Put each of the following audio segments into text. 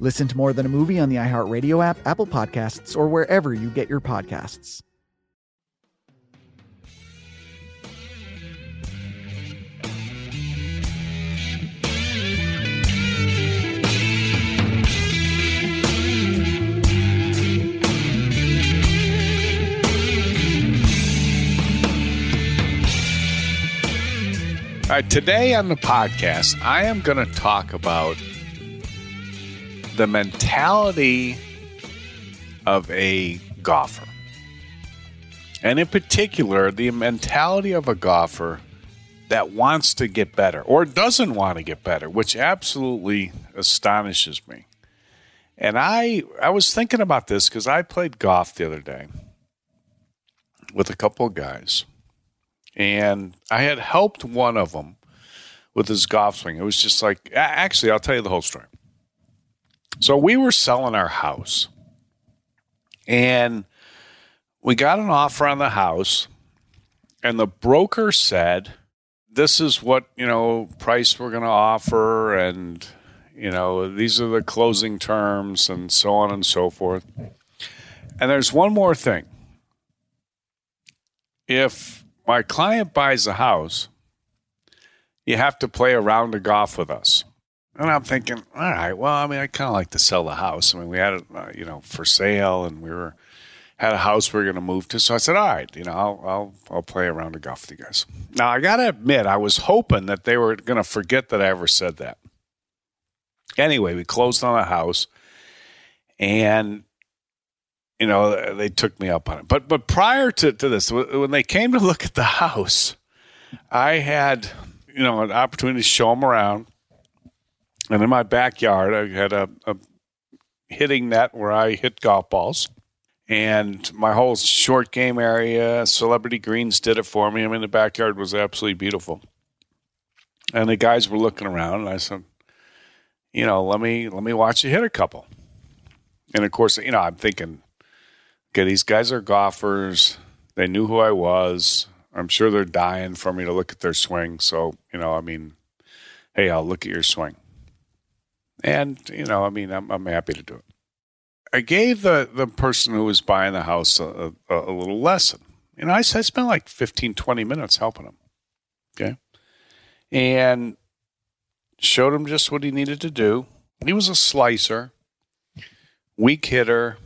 Listen to More Than a Movie on the iHeartRadio app, Apple Podcasts, or wherever you get your podcasts. All right, today on the podcast, I am going to talk about the mentality of a golfer. And in particular, the mentality of a golfer that wants to get better or doesn't want to get better, which absolutely astonishes me. And I I was thinking about this because I played golf the other day with a couple of guys and I had helped one of them with his golf swing. It was just like, actually, I'll tell you the whole story. So we were selling our house, and we got an offer on the house, and the broker said, "This is what you know price we're going to offer, and you know these are the closing terms, and so on and so forth." And there's one more thing. If my client buys a house, you have to play a round of golf with us. And I'm thinking, all right, well, I mean, I kind of like to sell the house. I mean, we had it, uh, you know, for sale, and we were had a house we were going to move to. So I said, all right, you know, I'll I'll I'll play around round of golf with you guys. Now I got to admit, I was hoping that they were going to forget that I ever said that. Anyway, we closed on the house, and you know, they took me up on it. But but prior to, to this, when they came to look at the house, I had you know an opportunity to show them around, and in my backyard, I had a, a hitting net where I hit golf balls, and my whole short game area, Celebrity Greens, did it for me. I mean, the backyard was absolutely beautiful, and the guys were looking around, and I said, you know, let me let me watch you hit a couple. And of course, you know, I'm thinking okay, these guys are golfers. They knew who I was. I'm sure they're dying for me to look at their swing. So, you know, I mean, hey, I'll look at your swing. And, you know, I mean, I'm, I'm happy to do it. I gave the, the person who was buying the house a, a, a little lesson. You know, I, I spent like 15, 20 minutes helping him. Okay. And showed him just what he needed to do. He was a slicer, weak hitter,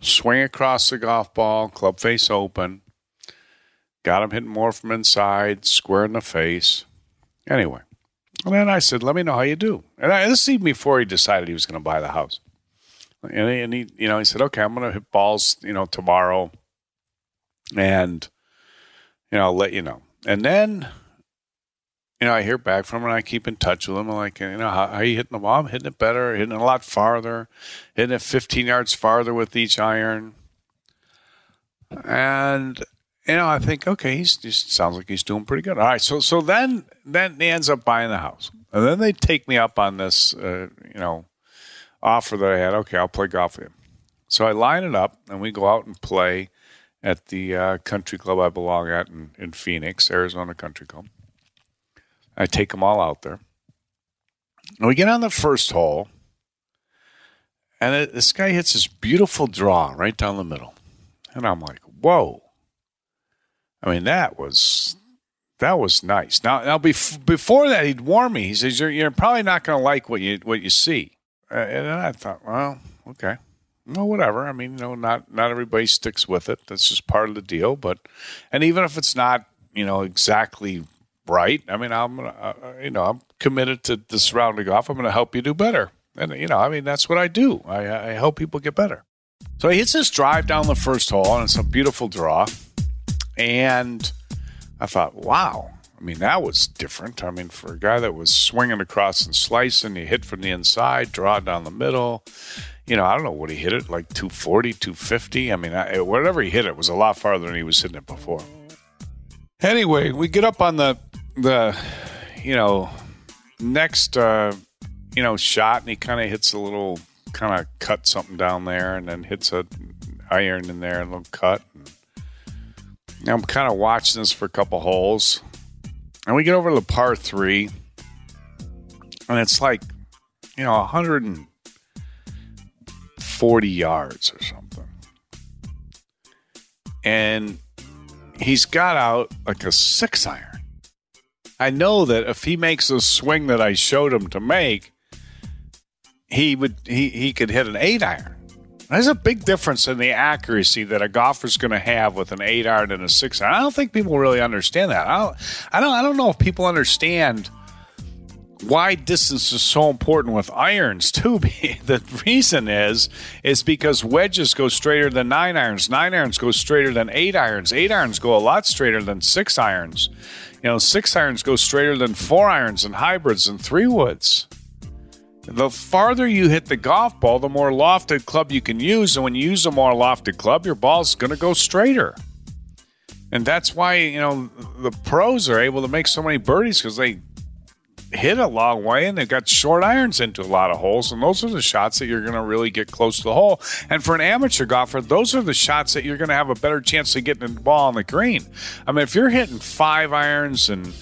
swing across the golf ball, club face open. Got him hitting more from inside, square in the face. Anyway, and then I said, "Let me know how you do." And I, this is even before he decided he was going to buy the house. And he, and he, you know, he said, "Okay, I'm going to hit balls, you know, tomorrow, and you know, I'll let you know." And then you know, I hear back from him and I keep in touch with him. I'm like, you know, how, how are you hitting the ball? I'm hitting it better, hitting it a lot farther, hitting it 15 yards farther with each iron. And, you know, I think, okay, he's just sounds like he's doing pretty good. All right. So, so then, then he ends up buying the house. And then they take me up on this, uh, you know, offer that I had. Okay, I'll play golf with you. So I line it up and we go out and play at the uh, country club I belong at in, in Phoenix, Arizona Country Club. I take them all out there. And we get on the first hole, and it, this guy hits this beautiful draw right down the middle. And I'm like, whoa. I mean, that was that was nice. Now, now bef- before that, he'd warn me. He says, "You're, you're probably not going to like what you what you see." Uh, and then I thought, well, okay, well, whatever. I mean, you know, not not everybody sticks with it. That's just part of the deal. But, and even if it's not, you know, exactly right, I mean, I'm, uh, you know, I'm committed to this round of golf. I'm going to help you do better. And you know, I mean, that's what I do. I, I help people get better. So he hits this drive down the first hole, and it's a beautiful draw. And I thought, wow. I mean, that was different. I mean, for a guy that was swinging across and slicing, he hit from the inside, draw down the middle. You know, I don't know what he hit it, like 240, 250. I mean, I, whatever he hit it was a lot farther than he was hitting it before. Anyway, we get up on the, the you know, next, uh, you know, shot, and he kind of hits a little, kind of cut something down there, and then hits a iron in there, a little cut. I'm kind of watching this for a couple holes. And we get over to the par three, and it's like, you know, 140 yards or something. And he's got out like a six iron. I know that if he makes the swing that I showed him to make, he would he, he could hit an eight iron. There's a big difference in the accuracy that a golfer's going to have with an eight iron and a six iron. I don't think people really understand that. I don't, I don't, I don't know if people understand why distance is so important with irons too. the reason is is because wedges go straighter than nine irons. Nine irons go straighter than eight irons. Eight irons go a lot straighter than six irons. You know, six irons go straighter than four irons and hybrids and three woods the farther you hit the golf ball, the more lofted club you can use. And when you use a more lofted club, your ball's going to go straighter. And that's why, you know, the pros are able to make so many birdies because they hit a long way and they've got short irons into a lot of holes. And those are the shots that you're going to really get close to the hole. And for an amateur golfer, those are the shots that you're going to have a better chance of getting the ball on the green. I mean, if you're hitting five irons and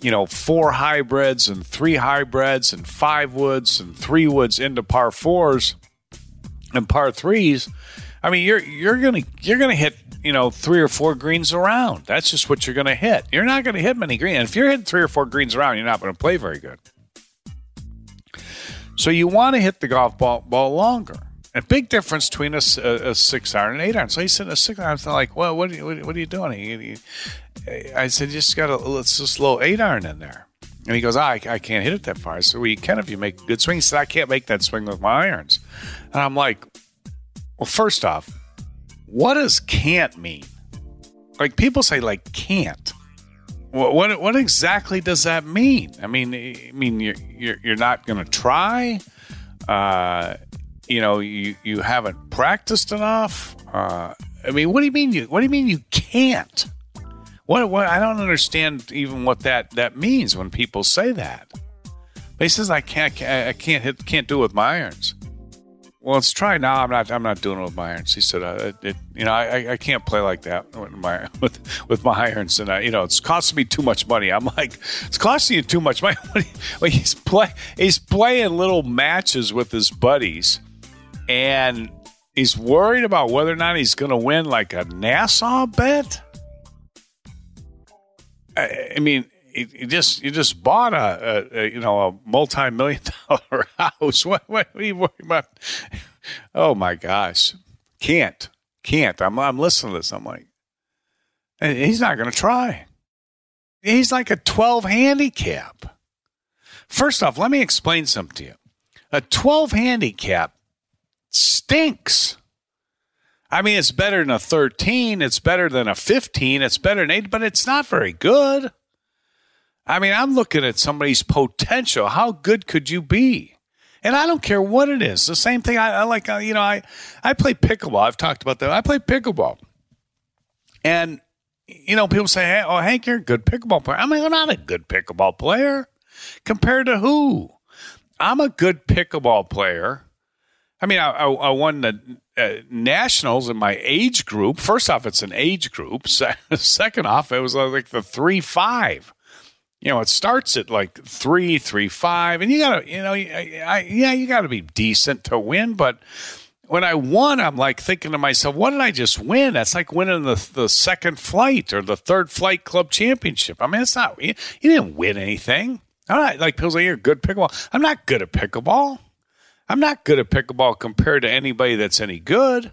you know, four hybrids and three hybrids and five woods and three woods into par fours and par threes, I mean, you're you're gonna you're gonna hit you know three or four greens around. That's just what you're gonna hit. You're not gonna hit many greens. And if you're hitting three or four greens around, you're not gonna play very good. So you want to hit the golf ball ball longer. A big difference between a, a, a, six iron and eight iron. So he said a six iron. I'm like, well, what are you, what are you doing? I said, just got a let's just little eight iron in there. And he goes, oh, I, I can't hit it that far. So you can if you make good swing. He said, I can't make that swing with my irons. And I'm like, well, first off, what does can't mean? Like people say, like can't. What what, what exactly does that mean? I mean, I mean you're you're, you're not going to try. Uh, you know, you you haven't practiced enough. Uh, I mean, what do you mean you? What do you mean you can't? What, what I don't understand even what that that means when people say that. But he says I can't I can't hit can't do it with my irons. Well, let's try now. I'm not I'm not doing it with my irons. He said, uh, it, you know, I, I can't play like that with my with, with my irons, and I, you know, it's costing me too much money. I'm like, it's costing you too much money. He's play he's playing little matches with his buddies, and he's worried about whether or not he's going to win like a Nassau bet. I, I mean, you just you just bought a, a, a you know a multi million dollar house. What, what are you worried about? Oh my gosh, can't can't. I'm I'm listening to this. I'm like, he's not going to try. He's like a 12 handicap. First off, let me explain something to you. A 12 handicap stinks. I mean, it's better than a 13. It's better than a 15. It's better than 8, but it's not very good. I mean, I'm looking at somebody's potential. How good could you be? And I don't care what it is. The same thing. I, I like, uh, you know, I, I play pickleball. I've talked about that. I play pickleball. And, you know, people say, hey, oh, Hank, you're a good pickleball player. I mean, I'm not a good pickleball player. Compared to who? I'm a good pickleball player I mean, I, I, I won the uh, nationals in my age group. First off, it's an age group. Second off, it was like the three five. You know, it starts at like three, three, five, and you gotta, you know, I, I, yeah, you gotta be decent to win. But when I won, I'm like thinking to myself, what did I just win? That's like winning the the second flight or the third flight club championship. I mean, it's not you, you didn't win anything. I'm like people say you're good pickleball. I'm not good at pickleball. I'm not good at pickleball compared to anybody that's any good.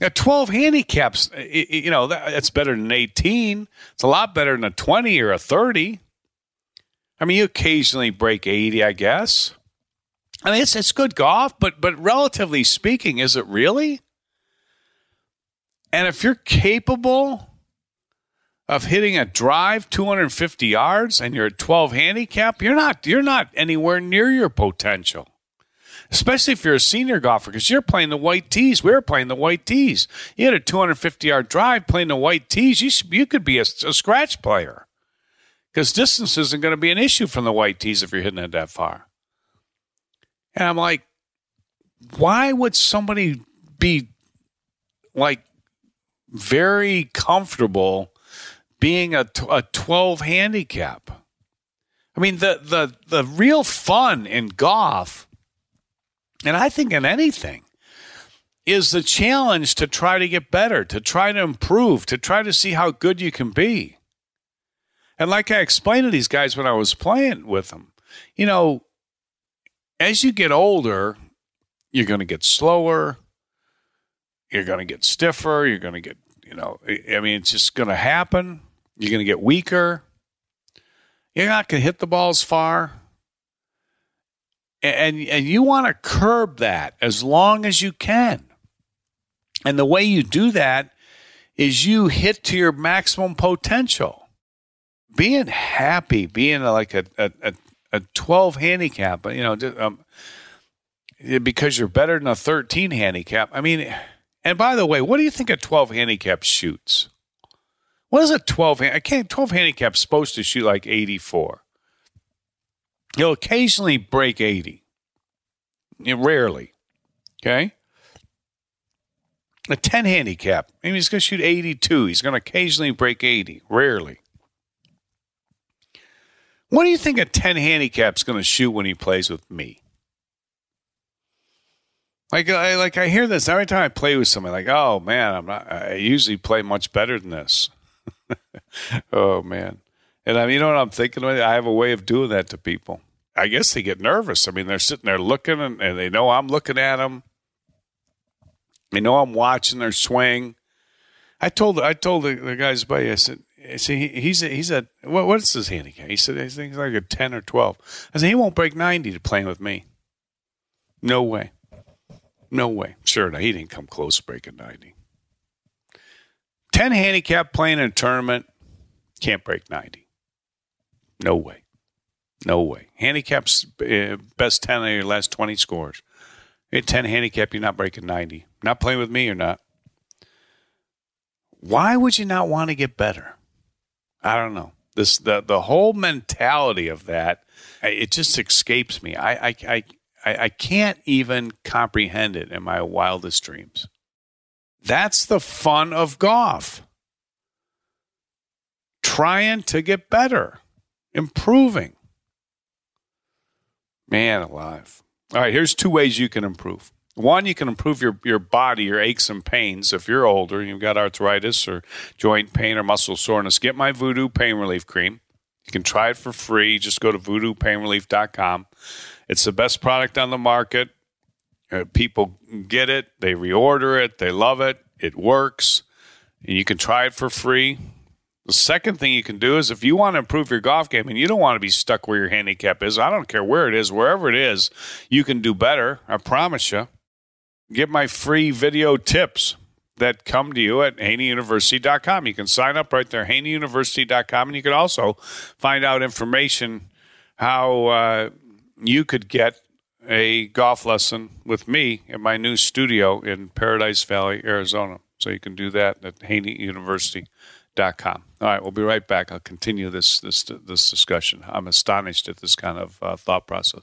At 12 handicaps, you know, that's better than 18. It's a lot better than a 20 or a 30. I mean, you occasionally break 80, I guess. I mean, it's, it's good golf, but, but relatively speaking, is it really? And if you're capable of hitting a drive 250 yards and you're at 12 handicap, you're not, you're not anywhere near your potential especially if you're a senior golfer, because you're playing the white tees. We are playing the white tees. You had a 250 yard drive playing the white tees. You, should, you could be a, a scratch player because distance isn't going to be an issue from the white tees if you're hitting it that far. And I'm like, why would somebody be like very comfortable being a, a 12 handicap? I mean, the, the, the real fun in golf and I think in anything, is the challenge to try to get better, to try to improve, to try to see how good you can be. And like I explained to these guys when I was playing with them, you know, as you get older, you're going to get slower, you're going to get stiffer, you're going to get, you know, I mean, it's just going to happen. You're going to get weaker. You're not going to hit the balls far and and you want to curb that as long as you can. And the way you do that is you hit to your maximum potential. Being happy, being like a a, a 12 handicap, you know, um, because you're better than a 13 handicap. I mean, and by the way, what do you think a 12 handicap shoots? What is a 12 I can't 12 handicap supposed to shoot like 84. He'll occasionally break 80. Rarely. Okay? A 10 handicap. Maybe he's going to shoot 82. He's going to occasionally break 80. Rarely. What do you think a 10 handicap's going to shoot when he plays with me? Like I like I hear this every time I play with somebody. Like, oh man, I'm not. I usually play much better than this. oh man, and I you know what I'm thinking? I have a way of doing that to people. I guess they get nervous. I mean, they're sitting there looking, and, and they know I'm looking at them. They know I'm watching their swing. I told I told the, the guys by I said, see, he's a, he's a what, what's his handicap? He said, he's like a ten or twelve. I said he won't break ninety to playing with me. No way, no way. Sure, no, he didn't come close breaking ninety. Ten handicap playing in a tournament can't break ninety. No way. No way. Handicaps uh, best 10 of your last 20 scores. At 10 handicap, you're not breaking 90. Not playing with me or not. Why would you not want to get better? I don't know. This the the whole mentality of that it just escapes me. I I I I can't even comprehend it in my wildest dreams. That's the fun of golf. Trying to get better, improving. Man alive. All right, here's two ways you can improve. One, you can improve your, your body, your aches and pains. If you're older, you've got arthritis or joint pain or muscle soreness, get my Voodoo Pain Relief Cream. You can try it for free. Just go to voodoopainrelief.com. It's the best product on the market. Uh, people get it, they reorder it, they love it, it works. And you can try it for free. The second thing you can do is if you want to improve your golf game and you don't want to be stuck where your handicap is, I don't care where it is, wherever it is, you can do better. I promise you. Get my free video tips that come to you at haneyuniversity.com. You can sign up right there, haneyuniversity.com, and you can also find out information how uh, you could get a golf lesson with me at my new studio in Paradise Valley, Arizona. So you can do that at Haney University com. All right, we'll be right back. I'll continue this this this discussion. I'm astonished at this kind of uh, thought process.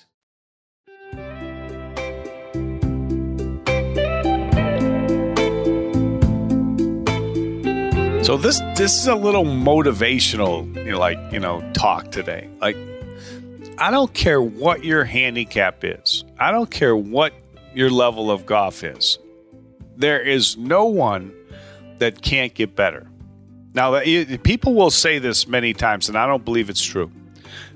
So this this is a little motivational, you know, like you know, talk today. Like, I don't care what your handicap is. I don't care what your level of golf is. There is no one that can't get better. Now, people will say this many times, and I don't believe it's true.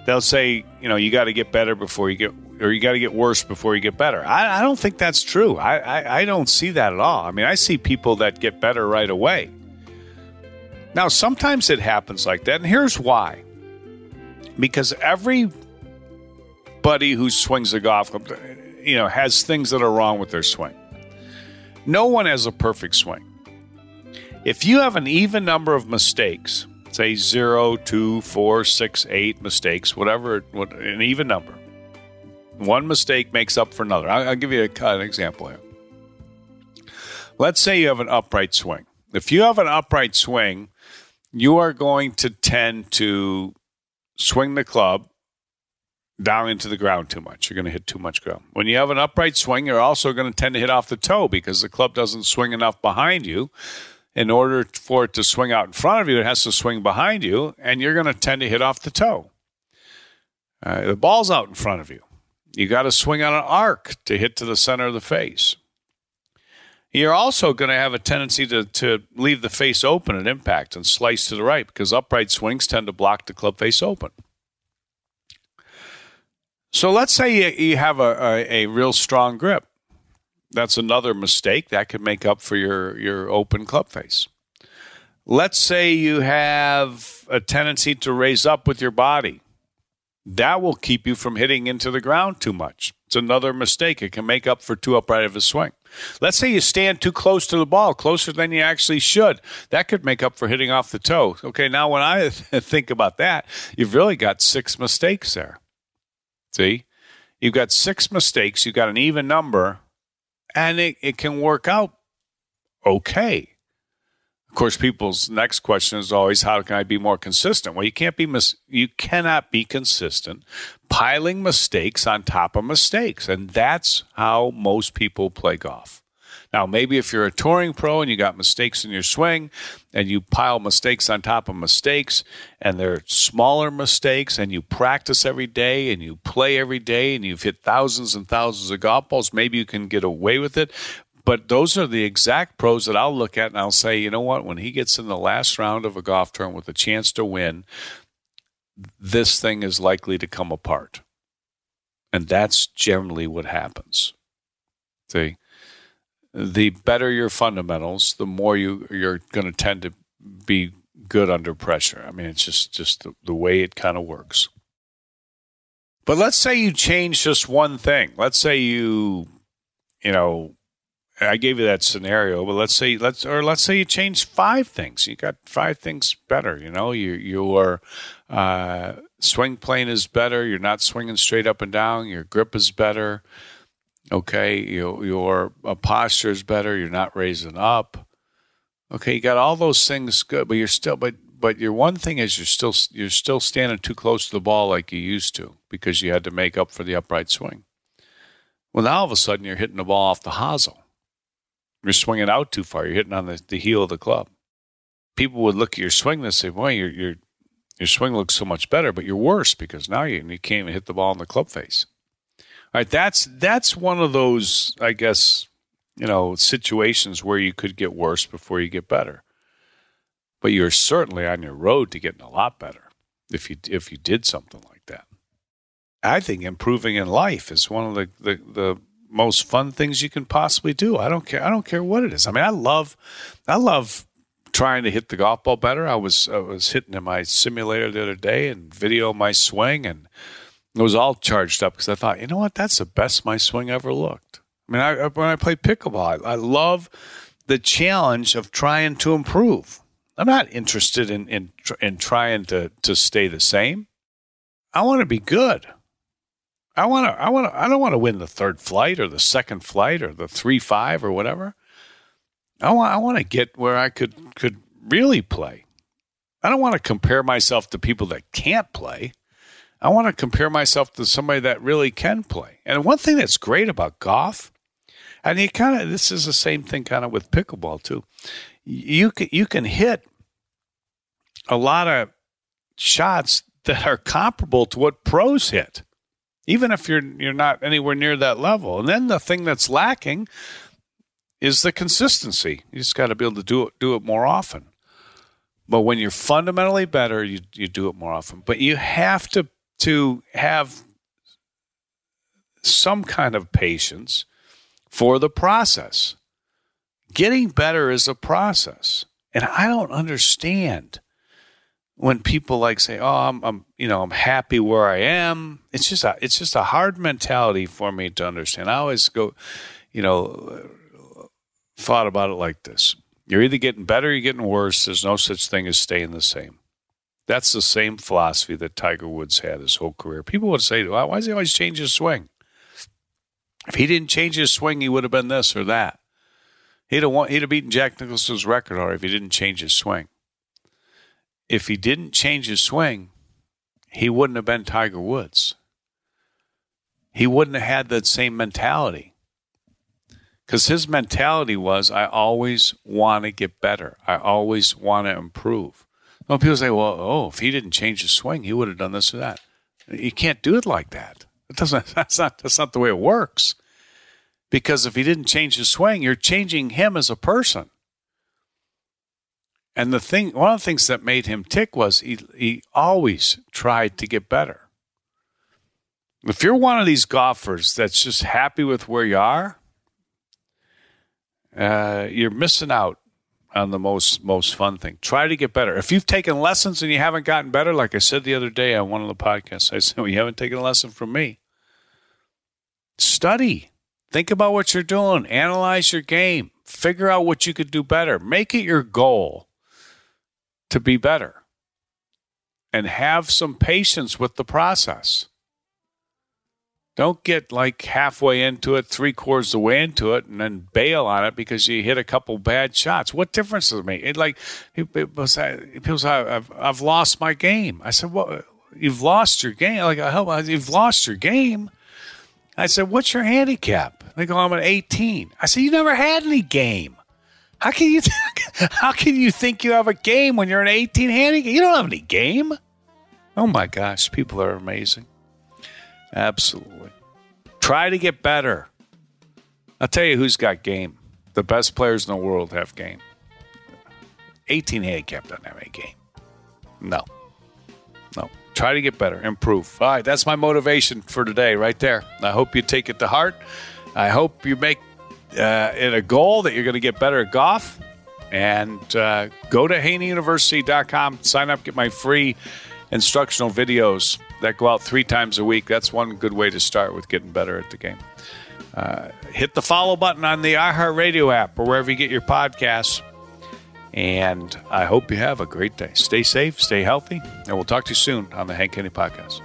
They'll say, you know, you got to get better before you get, or you got to get worse before you get better. I, I don't think that's true. I, I, I don't see that at all. I mean, I see people that get better right away. Now, sometimes it happens like that, and here's why. Because everybody who swings a golf club, you know, has things that are wrong with their swing. No one has a perfect swing. If you have an even number of mistakes, say zero, two, four, six, eight mistakes, whatever, what, an even number, one mistake makes up for another. I'll, I'll give you a, an example here. Let's say you have an upright swing. If you have an upright swing, you are going to tend to swing the club down into the ground too much. You're going to hit too much ground. When you have an upright swing, you're also going to tend to hit off the toe because the club doesn't swing enough behind you. In order for it to swing out in front of you, it has to swing behind you, and you're going to tend to hit off the toe. Uh, the ball's out in front of you. You got to swing on an arc to hit to the center of the face. You're also going to have a tendency to, to leave the face open at impact and slice to the right because upright swings tend to block the club face open. So let's say you, you have a, a, a real strong grip. That's another mistake that could make up for your, your open club face. Let's say you have a tendency to raise up with your body. That will keep you from hitting into the ground too much. It's another mistake. It can make up for too upright of a swing. Let's say you stand too close to the ball, closer than you actually should. That could make up for hitting off the toe. Okay, now when I think about that, you've really got six mistakes there. See? You've got six mistakes, you've got an even number, and it, it can work out okay. Of course, people's next question is always, how can I be more consistent? Well, you can't be mis- you cannot be consistent piling mistakes on top of mistakes, and that's how most people play golf. Now, maybe if you're a touring pro and you got mistakes in your swing and you pile mistakes on top of mistakes and they're smaller mistakes and you practice every day and you play every day and you've hit thousands and thousands of golf balls, maybe you can get away with it. But those are the exact pros that I'll look at and I'll say, you know what, when he gets in the last round of a golf tournament with a chance to win, this thing is likely to come apart. And that's generally what happens. See? The better your fundamentals, the more you you're going to tend to be good under pressure. I mean, it's just just the, the way it kind of works. But let's say you change just one thing. Let's say you, you know, I gave you that scenario, but let's say let's or let's say you change five things. You got five things better. You know, you your uh, swing plane is better. You're not swinging straight up and down. Your grip is better. Okay, your your uh, posture is better. You're not raising up. Okay, you got all those things good, but you're still but but your one thing is you're still you're still standing too close to the ball like you used to because you had to make up for the upright swing. Well, now all of a sudden you're hitting the ball off the hosel you're swinging out too far. You're hitting on the, the heel of the club. People would look at your swing and say, "Boy, your your your swing looks so much better, but you're worse because now you, you can't even hit the ball in the club face." All right, that's that's one of those, I guess, you know, situations where you could get worse before you get better. But you're certainly on your road to getting a lot better if you if you did something like that. I think improving in life is one of the, the, the most fun things you can possibly do. I don't care. I don't care what it is. I mean, I love, I love trying to hit the golf ball better. I was I was hitting in my simulator the other day and video my swing, and it was all charged up because I thought, you know what, that's the best my swing ever looked. I mean, I, when I play pickleball, I, I love the challenge of trying to improve. I'm not interested in in in trying to to stay the same. I want to be good. I want to. I want to. I don't want to win the third flight or the second flight or the three five or whatever. I want. I want to get where I could could really play. I don't want to compare myself to people that can't play. I want to compare myself to somebody that really can play. And one thing that's great about golf, and you kind of this is the same thing kind of with pickleball too. You can you can hit a lot of shots that are comparable to what pros hit even if you're you're not anywhere near that level. And then the thing that's lacking is the consistency. You just got to be able to do it do it more often. But when you're fundamentally better, you you do it more often. But you have to to have some kind of patience for the process. Getting better is a process. And I don't understand when people like say, "Oh, I'm, I'm, you know, I'm happy where I am," it's just a, it's just a hard mentality for me to understand. I always go, you know, thought about it like this: you're either getting better, or you're getting worse. There's no such thing as staying the same. That's the same philosophy that Tiger Woods had his whole career. People would say, "Why does he always change his swing?" If he didn't change his swing, he would have been this or that. He'd have won, he'd have beaten Jack Nicklaus's record or if he didn't change his swing if he didn't change his swing, he wouldn't have been Tiger Woods. He wouldn't have had that same mentality. Because his mentality was, I always want to get better. I always want to improve. Well, people say, well, oh, if he didn't change his swing, he would have done this or that. You can't do it like that. It doesn't, that's, not, that's not the way it works. Because if he didn't change his swing, you're changing him as a person. And the thing, one of the things that made him tick was he, he always tried to get better. If you're one of these golfers that's just happy with where you are, uh, you're missing out on the most most fun thing. Try to get better. If you've taken lessons and you haven't gotten better, like I said the other day on one of the podcasts, I said, well, you haven't taken a lesson from me. Study. Think about what you're doing. Analyze your game. Figure out what you could do better. Make it your goal to be better and have some patience with the process. Don't get like halfway into it, three quarters of the way into it, and then bail on it because you hit a couple bad shots. What difference does it make? It like uh, people say, people say I've, I've lost my game. I said, "Well, you've lost your game. Like, I you've lost your game." I said, "What's your handicap?" They go, "I'm an 18." I said, "You never had any game. How can you how can you think you have a game when you're an 18 handicap? You don't have any game." Oh my gosh, people are amazing. Absolutely. Try to get better. I'll tell you who's got game. The best players in the world have game. 18 handicap doesn't have any game. No. No. Try to get better, improve. All right, that's my motivation for today, right there. I hope you take it to heart. I hope you make uh, it a goal that you're going to get better at golf. And uh, go to haneyuniversity.com, sign up, get my free instructional videos that go out three times a week. That's one good way to start with getting better at the game. Uh, hit the follow button on the iHeartRadio app or wherever you get your podcasts. And I hope you have a great day. Stay safe, stay healthy, and we'll talk to you soon on the Hank Haney Podcast.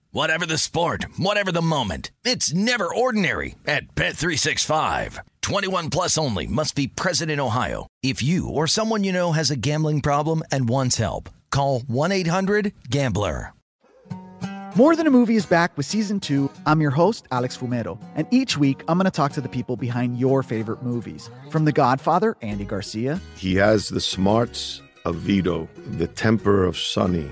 Whatever the sport, whatever the moment, it's never ordinary at Bet365. 21 plus only must be present in Ohio. If you or someone you know has a gambling problem and wants help, call 1-800-GAMBLER. More Than a Movie is back with season two. I'm your host, Alex Fumero, and each week I'm going to talk to the people behind your favorite movies. From The Godfather, Andy Garcia. He has the smarts of Vito, the temper of Sonny